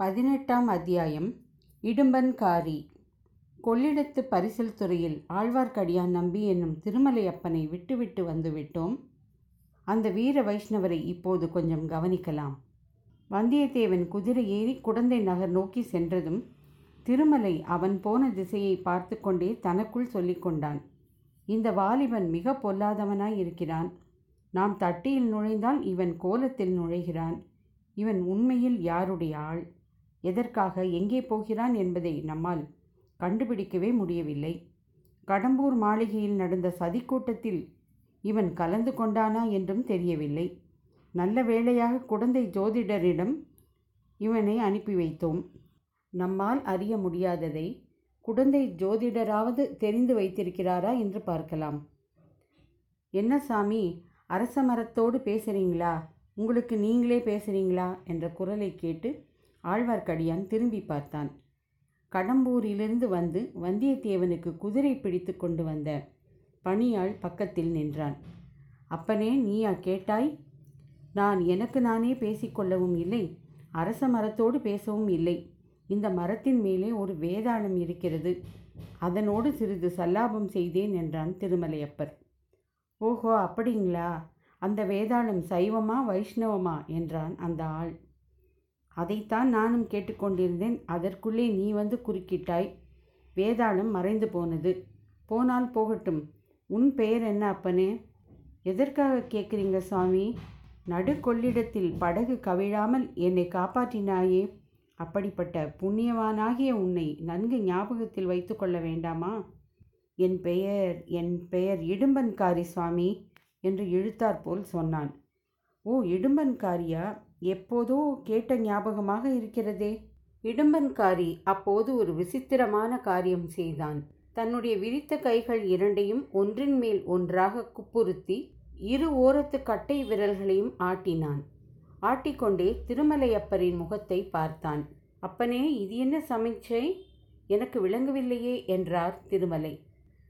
பதினெட்டாம் அத்தியாயம். இடும்பன்காரி. கொள்ளிடத்து பரிசல் துறையில் ஆழ்வார்க்கடியான் நம்பி என்னும் திருமலையப்பனை விட்டுவிட்டு வந்துவிட்டோம் அந்த வீர வைஷ்ணவரை இப்போது கொஞ்சம் கவனிக்கலாம். வந்தியத்தேவன் குதிரை ஏறி குடந்தை நகர் நோக்கி சென்றதும் திருமலை அவன் போன திசையை பார்த்து கொண்டே தனக்குள் சொல்லிக்கொண்டான் இந்த வாலிபன் மிக பொல்லாதவனாய் இருக்கிறான். நாம் தட்டியில் நுழைந்தால் இவன் கோலத்தில் நுழைகிறான். இவன் உண்மையில் யாருடைய ஆள்? எதற்காக எங்கே போகிறான் என்பதை நம்மால் கண்டுபிடிக்கவே முடியவில்லை. கடம்பூர் மாளிகையில் நடந்த சதிக்கூட்டத்தில் இவன் கலந்து கொண்டானா என்றும் தெரியவில்லை. நல்ல வேளையாக குடந்தை ஜோதிடரிடம் இவனை அனுப்பி வைத்தோம். நம்மால் அறிய முடியாததை குடந்தை ஜோதிடராவது தெரிந்து வைத்திருக்கிறாரா என்று பார்க்கலாம். என்ன சாமி அரச மரத்தோடு பேசுகிறீங்களா உங்களுக்கு நீங்களே பேசுகிறீங்களா என்ற குரலை கேட்டு ஆழ்வார்க்கடியான் திரும்பி பார்த்தான். கடம்பூரிலிருந்து வந்து வந்தியத்தேவனுக்கு குதிரை பிடித்து கொண்டு வந்த பணியாள் பக்கத்தில் நின்றான். அப்பனே நீயா கேட்டாய்? நான் எனக்கு நானே பேசிக்கொள்ளவும் இல்லை அரச மரத்தோடு பேசவும் இல்லை. இந்த மரத்தின் மேலே ஒரு வேதாளம் இருக்கிறது. அதனோடு சிறிது சல்லாபம் செய்தேன் என்றான் திருமலையப்பர். ஓஹோ அப்படிங்களா? அந்த வேதாளம் சைவமா வைஷ்ணவமா? என்றான் அந்த ஆள். அதைத்தான் நானும் கேட்டுக்கொண்டிருந்தேன். அதற்குள்ளே நீ வந்து குறுக்கிட்டாய். வேதாளம் மறைந்து போனது. போனால் போகட்டும். உன் பெயர் என்ன அப்பனே? எதற்காக கேட்குறீங்க சுவாமி? நடு கொள்ளிடத்தில் படகு கவிழாமல் என்னை காப்பாற்றினாயே. அப்படிப்பட்ட புண்ணியவானாகிய உன்னை நன்கு ஞாபகத்தில் வைத்து கொள்ள வேண்டாமா? என் பெயர் என் பெயர் இடும்பன்காரி சுவாமி என்று இழுத்தாற்போல் சொன்னான். ஓ இடும்பன்காரியா? எப்போதோ கேட்ட ஞாபகமாக இருக்கிறதே. இடும்பன்காரி அப்போது ஒரு விசித்திரமான காரியம் செய்தான். தன்னுடைய விரித்த கைகள் இரண்டையும் ஒன்றின் மேல் ஒன்றாக குப்புறுத்தி இரு ஓரத்து கட்டை விரல்களையும் ஆட்டினான். ஆட்டிக்கொண்டே திருமலையப்பரின் முகத்தை பார்த்தான். அப்பனே இது என்ன சமைச்சை எனக்கு விளங்கவில்லையே என்றார் திருமலை.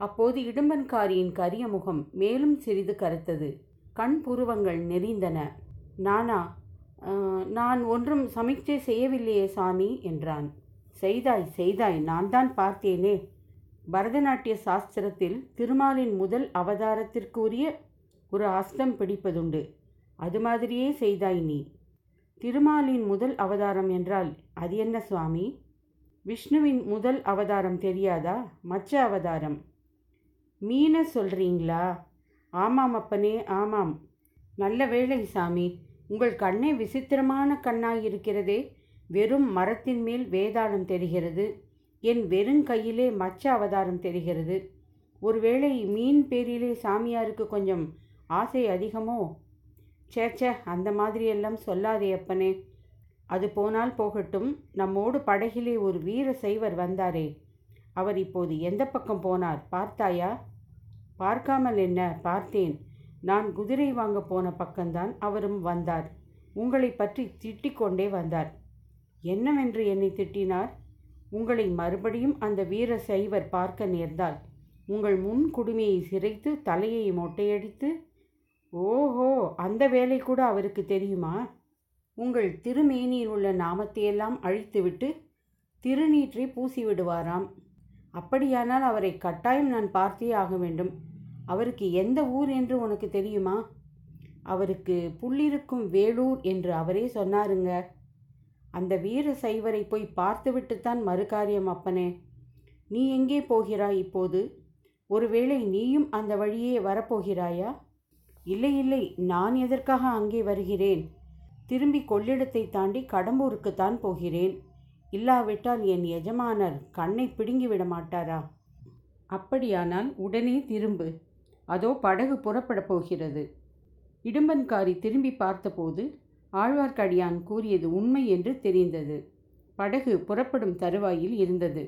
அப்போது இடும்பன்காரியின் கரிய முகம் மேலும் சிறிது கருத்தது கண் புருவங்கள் நெறிந்தன. நானா? நான் ஒன்றும் சமீட்சை செய்யவில்லையே சாமி என்றான். செய்தாய் செய்தாய் நான் தான் பார்த்தேனே. பரதநாட்டிய சாஸ்திரத்தில் திருமாலின் முதல் அவதாரத்திற்குரிய ஒரு அஸ்தம் பிடிப்பதுண்டு. அது மாதிரியே செய்தாய் நீ. திருமாலின் முதல் அவதாரம் என்றால் அது என்ன சுவாமி? விஷ்ணுவின் முதல் அவதாரம் தெரியாதா? மச்ச அவதாரம். மீன சொல்கிறீங்களா ஆமாம் அப்பனே ஆமாம். நல்ல வேளை சாமி உங்கள் கண்ணே விசித்திரமான கண்ணாயிருக்கிறதே வெறும் மரத்தின் மேல் வேதாளம் தெரிகிறது. என் வெறும் கையிலே மச்ச அவதாரம் தெரிகிறது. ஒருவேளை மீன் பேரிலே சாமியாருக்கு கொஞ்சம் ஆசை அதிகமோ? சேச்சே அந்த மாதிரியெல்லாம் சொல்லாதே அப்பனே. அது போனால் போகட்டும். நம்மோடு படகிலே ஒரு வீர சைவர் வந்தாரே. அவர் இப்போது எந்த பக்கம் போனார் பார்த்தாயா? பார்க்காமல் என்ன? பார்த்தேன். நான் குதிரை வாங்க போன பக்கம்தான் அவரும் வந்தார். உங்களை பற்றி திட்டிக் கொண்டே வந்தார். என்னவென்று என்னை திட்டினார்? உங்களை மறுபடியும் அந்த வீர சைவர் பார்க்க நேர்ந்தால் உங்கள் முன் குடுமையை சிரைத்து தலையை மொட்டையடித்து ஓஹோ அந்த வேலை கூட அவருக்கு தெரியுமா? உங்கள் திருமேனியில் உள்ள நாமத்தையெல்லாம் அழித்துவிட்டு திருநீற்றை பூசிவிடுவாராம். அப்படியானால் அவரை கட்டாயம் நான் பார்த்தே ஆக வேண்டும். அவருக்கு எந்த ஊர் என்று உனக்கு தெரியுமா? அவருக்கு புள்ளிருக்கும் வேலூர் என்று அவரே சொன்னாருங்க. அந்த வீர சைவரை போய் பார்த்துவிட்டுத்தான் மறுகாரியம் அப்பனே. நீ எங்கே போகிறாய் இப்போது? ஒருவேளை நீயும் அந்த வழியே வரப்போகிறாயா? இல்லை இல்லை நான் எதற்காக அங்கே வருகிறேன்? திரும்பி கொள்ளிடத்தை தாண்டி கடம்பூருக்குத்தான் போகிறேன். இல்லாவிட்டால் என் எஜமானர் கண்ணை பிடுங்கி விட மாட்டாரா? அப்படியானால் உடனே திரும்பு. அதோ படகு புறப்படப் போகிறது. இடும்பன்காரி திரும்பி பார்த்தபோது ஆழ்வார்க்கடியான் கூறியது உண்மை என்று தெரிந்தது. படகு புறப்படும் தருவாயில் இருந்தது.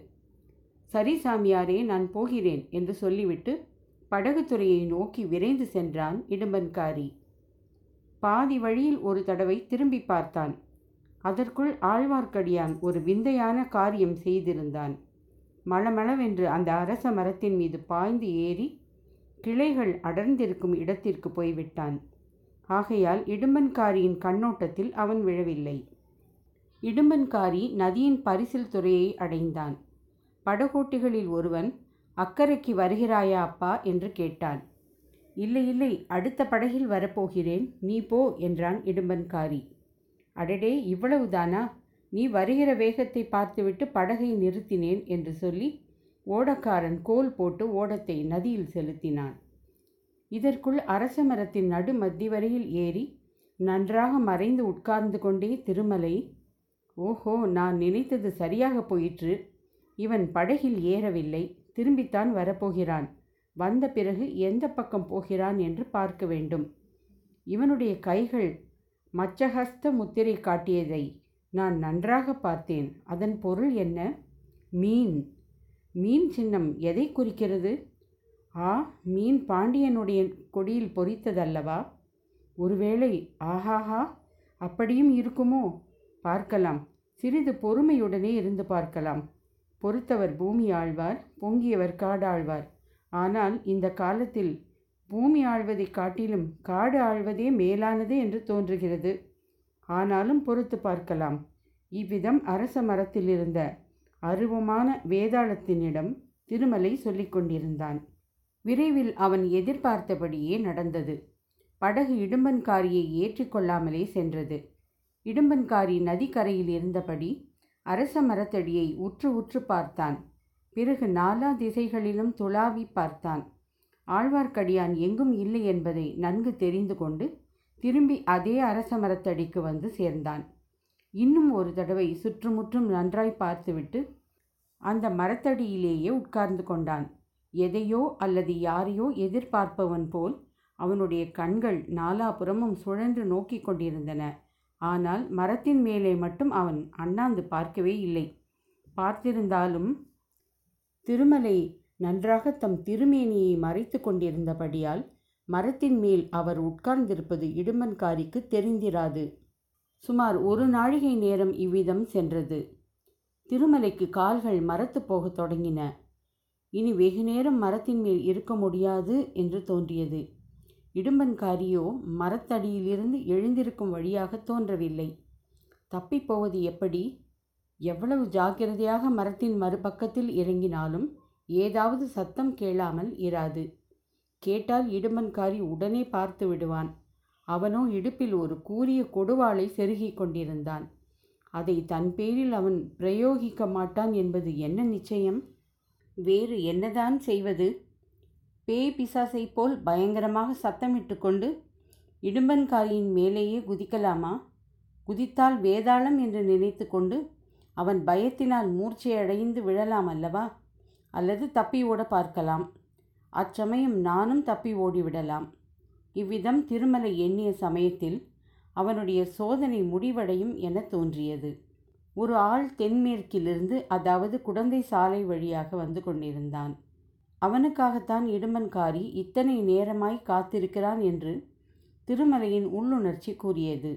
சரி சாமியாரே நான் போகிறேன் என்று சொல்லிவிட்டு படகுத்துறையை நோக்கி விரைந்து சென்றான் இடும்பன்காரி. பாதி வழியில் ஒரு தடவை திரும்பி பார்த்தான். அதற்குள் ஆழ்வார்க்கடியான் ஒரு விந்தையான காரியம் செய்திருந்தான். மளமளவென்று அந்த அரச மரத்தின் மீது பாய்ந்து ஏறி கிளைகள் அடர்ந்திருக்கும் இடத்திற்கு போய்விட்டான். ஆகையால் இடும்பன்காரியின் கண்ணோட்டத்தில் அவன் விழவில்லை. இடும்பன்காரி நதியின் பரிசில் துறையை அடைந்தான். படகோட்டிகளில் ஒருவன் அக்கறைக்கு வருகிறாயா அப்பா என்று கேட்டான். இல்லை இல்லை அடுத்த படகில் வரப்போகிறேன். நீ போ என்றான் இடும்பன்காரி. அடடே இவ்வளவுதானா? நீ வருகிற வேகத்தை பார்த்துவிட்டு படகை நிறுத்தினேன் என்று சொல்லி ஓடக்காரன் கோல் போட்டு ஓடத்தை நதியில் செலுத்தினான். இதற்குள் அரச மரத்தின் நடு மத்திவரையில் ஏறி நன்றாக மறைந்து உட்கார்ந்து கொண்டே திருமலை ஓஹோ நான் நினைத்தது சரியாக போயிற்று. இவன் படகில் ஏறவில்லை. திரும்பித்தான் வரப்போகிறான். வந்த பிறகு எந்த பக்கம் போகிறான் என்று பார்க்க வேண்டும். இவனுடைய கைகள் மச்சஹஸ்த முத்திரை காட்டியதை நான் நன்றாக பார்த்தேன். அதன் பொருள் என்ன? மீன். மீன் சின்னம் எதை குறிக்கிறது? ஆ மீன் பாண்டியனுடைய கொடியில் பொறித்ததல்லவா? ஒருவேளை ஆஹாஹா அப்படியும் இருக்குமோ? பார்க்கலாம். சிறிது பொறுமையுடனே இருந்து பார்க்கலாம். பொறுத்தவர் பூமி ஆழ்வார் பொங்கியவர் காடாழ்வார். ஆனால் இந்த காலத்தில் பூமி ஆழ்வதை காட்டிலும் காடு ஆழ்வதே மேலானது என்று தோன்றுகிறது. ஆனாலும் பொறுத்து பார்க்கலாம். இவ்விதம் அரச மரத்தில் இருந்த அருவமான வேதாளத்தினிடம் திருமலை சொல்லிக் கொண்டிருந்தான். விரைவில் அவன் எதிர்பார்த்தபடியே நடந்தது. படகு இடும்பன்காரியை ஏற்றிக்கொள்ளாமலே சென்றது. இடும்பன்காரி நதிக்கரையில் இருந்தபடி அரச மரத்தடியை உற்று உற்று பார்த்தான். பிறகு நாலா திசைகளிலும் துளாவி பார்த்தான். ஆழ்வார்க்கடியான் எங்கும் இல்லை என்பதை நன்கு தெரிந்து கொண்டு திரும்பி அதே அரச மரத்தடிக்கு வந்து சேர்ந்தான். இன்னும் ஒரு தடவை சுற்றுமுற்றும் நன்றாய் பார்த்துவிட்டு அந்த மரத்தடியிலேயே உட்கார்ந்து கொண்டான். எதையோ அல்லது யாரையோ எதிர்பார்ப்பவன் போல் அவனுடைய கண்கள் நாலாபுறமும் சுழன்று நோக்கி கொண்டிருந்தன. ஆனால் மரத்தின் மேலே மட்டும் அவன் அண்ணாந்து பார்க்கவே இல்லை. பார்த்திருந்தாலும் திருமலை நன்றாக தம் திருமேனியை மறைத்து கொண்டிருந்தபடியால் மரத்தின் மேல் அவர் உட்கார்ந்திருப்பது இடும்பன்காரிக்கு தெரிந்திராது. சுமார் ஒரு நாழிகை நேரம் இவ்விதம் சென்றது. திருமலைக்கு கால்கள் மரத்து போகத் தொடங்கின. இனி வெகு நேரம் மரத்தின் மேல் இருக்க முடியாது என்று தோன்றியது. இடும்பன்காரியோ மரத்தடியிலிருந்து எழுந்திருக்கும் வழியாக தோன்றவில்லை. தப்பிப்போவது எப்படி? எவ்வளவு ஜாக்கிரதையாக மரத்தின் மறுபக்கத்தில் இறங்கினாலும் ஏதாவது சத்தம் கேளாமல் இராது. கேட்டால் இடும்பன்காரி உடனே பார்த்து விடுவான். அவனோ இடுப்பில் ஒரு கூரிய கொடுவாளை செருகிக் கொண்டிருந்தான். அதை தன் பேரில் அவன் பிரயோகிக்க மாட்டான் என்பது என்ன நிச்சயம்? வேறு என்னதான் செய்வது? பேய் பிசாசை போல் பயங்கரமாக சத்தமிட்டு கொண்டு இடும்பன்காரியின் மேலேயே குதிக்கலாமா? குதித்தால் வேதாளம் என்று நினைத்து கொண்டு அவன் பயத்தினால் மூர்ச்சையடைந்து விழலாம் அல்லவா? அல்லது தப்பி ஓட பார்க்கலாம். அச்சமயம் நானும் தப்பி ஓடிவிடலாம். இவ்விதம் திருமலை எண்ணிய சமயத்தில் அவனுடைய சோதனை முடிவடையும் என தோன்றியது. ஒரு ஆள் தென்மேற்கிலிருந்து அதாவது குடந்தை சாலை வழியாக வந்து கொண்டிருந்தான். அவனுக்காகத்தான் இடும்பன்காரி இத்தனை நேரமாய் காத்திருக்கிறான் என்று திருமலையின் உள்ளுணர்ச்சி கூறியது.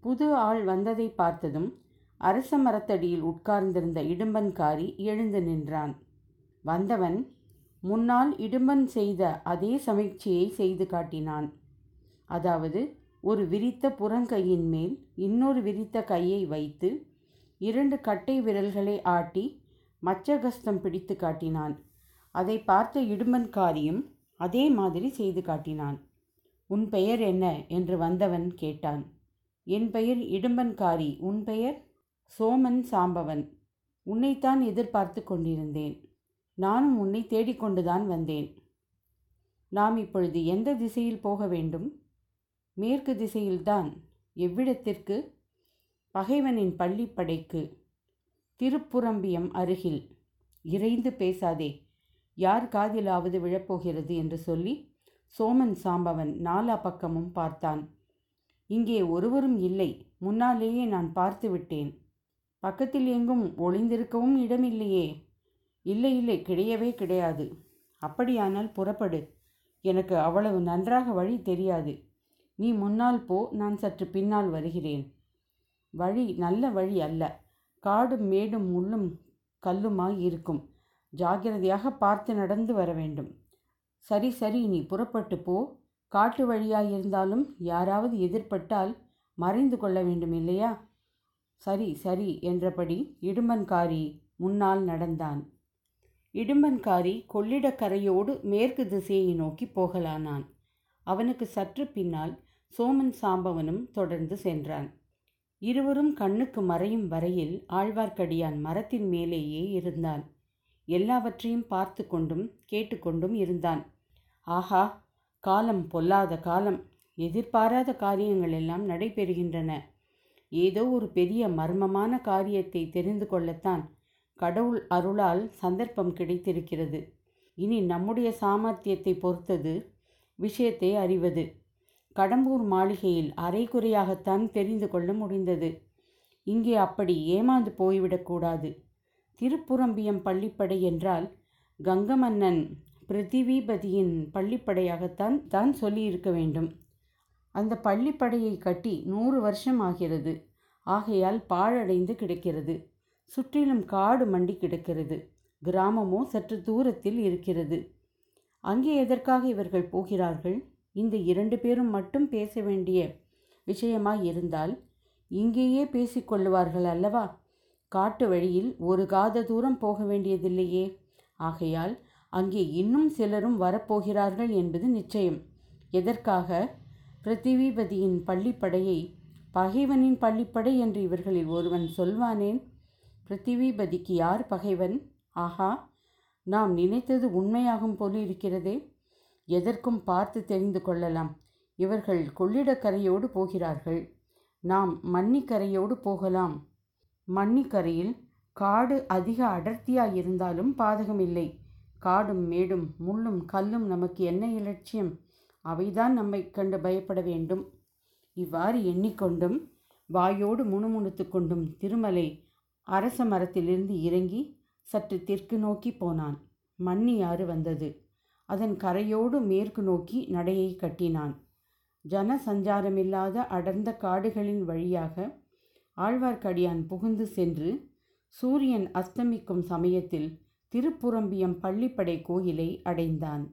புது ஆள் வந்ததை பார்த்ததும் அரச மரத்தடியில் உட்கார்ந்திருந்த இடும்பன்காரி எழுந்து நின்றான். வந்தவன் முன்னால் இடும்பன் செய்த அதே சமீட்சையை செய்து காட்டினான். அதாவது ஒரு விரித்த புறங்கையின் மேல் இன்னொரு விரித்த கையை வைத்து இரண்டு கட்டை விரல்களை ஆட்டி மச்சகஸ்தம் பிடித்து காட்டினான். அதை பார்த்த இடும்பன்காரியும் அதே மாதிரி செய்து காட்டினான். உன் பெயர் என்ன என்று வந்தவன் கேட்டான். என் பெயர் இடும்பன்காரி உன் பெயர் சோமன் சாம்பவன். உன்னைத்தான் எதிர்பார்த்து கொண்டிருந்தேன். நானும் உன்னை தேடிக்கொண்டுதான் வந்தேன். நாம் இப்பொழுது எந்த திசையில் போக வேண்டும்? மேற்கு திசையில்தான். எவ்விடத்திற்கு? பகைவனின் பள்ளிப்படைக்கு திருப்புரம்பியம் அருகில். இறைந்து பேசாதே. யார் காதிலாவது விழப்போகிறது என்று சொல்லி சோமன் சாம்பவன் நாலா பக்கமும் பார்த்தான். இங்கே ஒருவரும் இல்லை. முன்னாலேயே நான் பார்த்து விட்டேன் பக்கத்தில் எங்கும் ஒளிந்திருக்கவும் இடமில்லையே. இல்லை இல்லை கிடையவே கிடையாது. அப்படியானால் புறப்படு. எனக்கு அவ்வளவு நன்றாக வழி தெரியாது. நீ முன்னால் போ நான் சற்று பின்னால் வருகிறேன். வழி நல்ல வழி அல்ல. காடும் மேடும் முள்ளும் கல்லுமாய் இருக்கும். ஜாகிரதையாக பார்த்து நடந்து வர வேண்டும். சரி சரி நீ புறப்பட்டு போ. காட்டு வழியாயிருந்தாலும் யாராவது எதிர்பட்டால் மறைந்து கொள்ள வேண்டும் இல்லையா? சரி சரி என்றபடி இடுமன்காரி முன்னால் நடந்தான். இடும்பன்காரி கொள்ளிடக்கரையோடு மேற்கு திசையை நோக்கி போகலானான். அவனுக்கு சற்று பின்னால் சோமன் சாம்பவனும் தொடர்ந்து சென்றான். இருவரும் கண்ணுக்கு மறையும் வரையில் ஆழ்வார்க்கடியான் மரத்தின் மேலேயே இருந்தான். எல்லாவற்றையும் பார்த்து கொண்டும் கேட்டுக்கொண்டும் இருந்தான். ஆஹா காலம் பொல்லாத காலம். எதிர்பாராத காரியங்கள் எல்லாம் நடைபெறுகின்றன. ஏதோ ஒரு பெரிய மர்மமான காரியத்தை தெரிந்து கொள்ளத்தான் கடவுள் அருளால் சந்தர்ப்பம் கிடைத்திருக்கிறது. இனி நம்முடைய சாமர்த்தியத்தை பொறுத்தது விஷயத்தை அறிவது. கடம்பூர் மாளிகையில் அரைகுறையாகத்தான் தெரிந்து கொள்ள முடிந்தது. இங்கே அப்படி ஏமாந்து போய்விடக்கூடாது திருப்புரம்பியம் பள்ளிப்படை என்றால் கங்கமன்னன் பிருத்திவிபதியின் பள்ளிப்படையாகத்தான் தான் சொல்லியிருக்க வேண்டும். அந்த பள்ளிப்படையை கட்டி நூறு வருஷம் ஆகிறது. ஆகையால் பாழடைந்து கிடக்கிறது. சுற்றிலும் காடு மண்டி கிடக்கிறது. கிராமமோ சற்று தூரத்தில் இருக்கிறது. அங்கே எதற்காக இவர்கள் போகிறார்கள்? இந்த இரண்டு பேரும் மட்டும் பேச வேண்டிய விஷயமாய் இருந்தால் இங்கேயே பேசிக்கொள்ளுவார்கள் அல்லவா? காட்டு வழியில் ஒரு காத தூரம் போக வேண்டியதில்லையே. ஆகையால் அங்கே இன்னும் சிலரும் வரப்போகிறார்கள் என்பது நிச்சயம். எதற்காக? பிரதிவிபதியின் பள்ளிப்படையை பகைவனின் பள்ளிப்படை என்று இவர்களில் ஒருவன் சொல்வானேன்? பிருத்திவிபதிக்கு யார் பகைவன்? ஆஹா நாம் நினைத்தது உண்மையாகும் போலிருக்கிறதே எதற்கும் பார்த்து தெரிந்து கொள்ளலாம். இவர்கள் கொள்ளிடக்கரையோடு போகிறார்கள். நாம் மன்னிக்கரையோடு போகலாம். மன்னிக்கரையில் காடு அதிக அடர்த்தியாக இருந்தாலும் பாதகமில்லை. காடும் மேடும் முள்ளும் கல்லும் நமக்கு என்ன இலட்சியம்? அவைதான் நம்மை கண்டு பயப்பட வேண்டும். இவ்வாறு எண்ணிக்கொண்டும் வாயோடு முணுமுணுத்து கொண்டும் திருமலை அரச மரத்திலிருந்து இறங்கி சற்று தெற்கு நோக்கி போனான். மண்ணியாறு வந்தது. அதன் கரையோடு மேற்கு நோக்கி நடையை கட்டினான். ஜன சஞ்சாரமில்லாத அடர்ந்த காடுகளின் வழியாக ஆழ்வார்க்கடியான் புகுந்து சென்று சூரியன் அஸ்தமிக்கும் சமயத்தில் திருப்புரம்பியம் பள்ளிப்படை கோயிலை அடைந்தான்.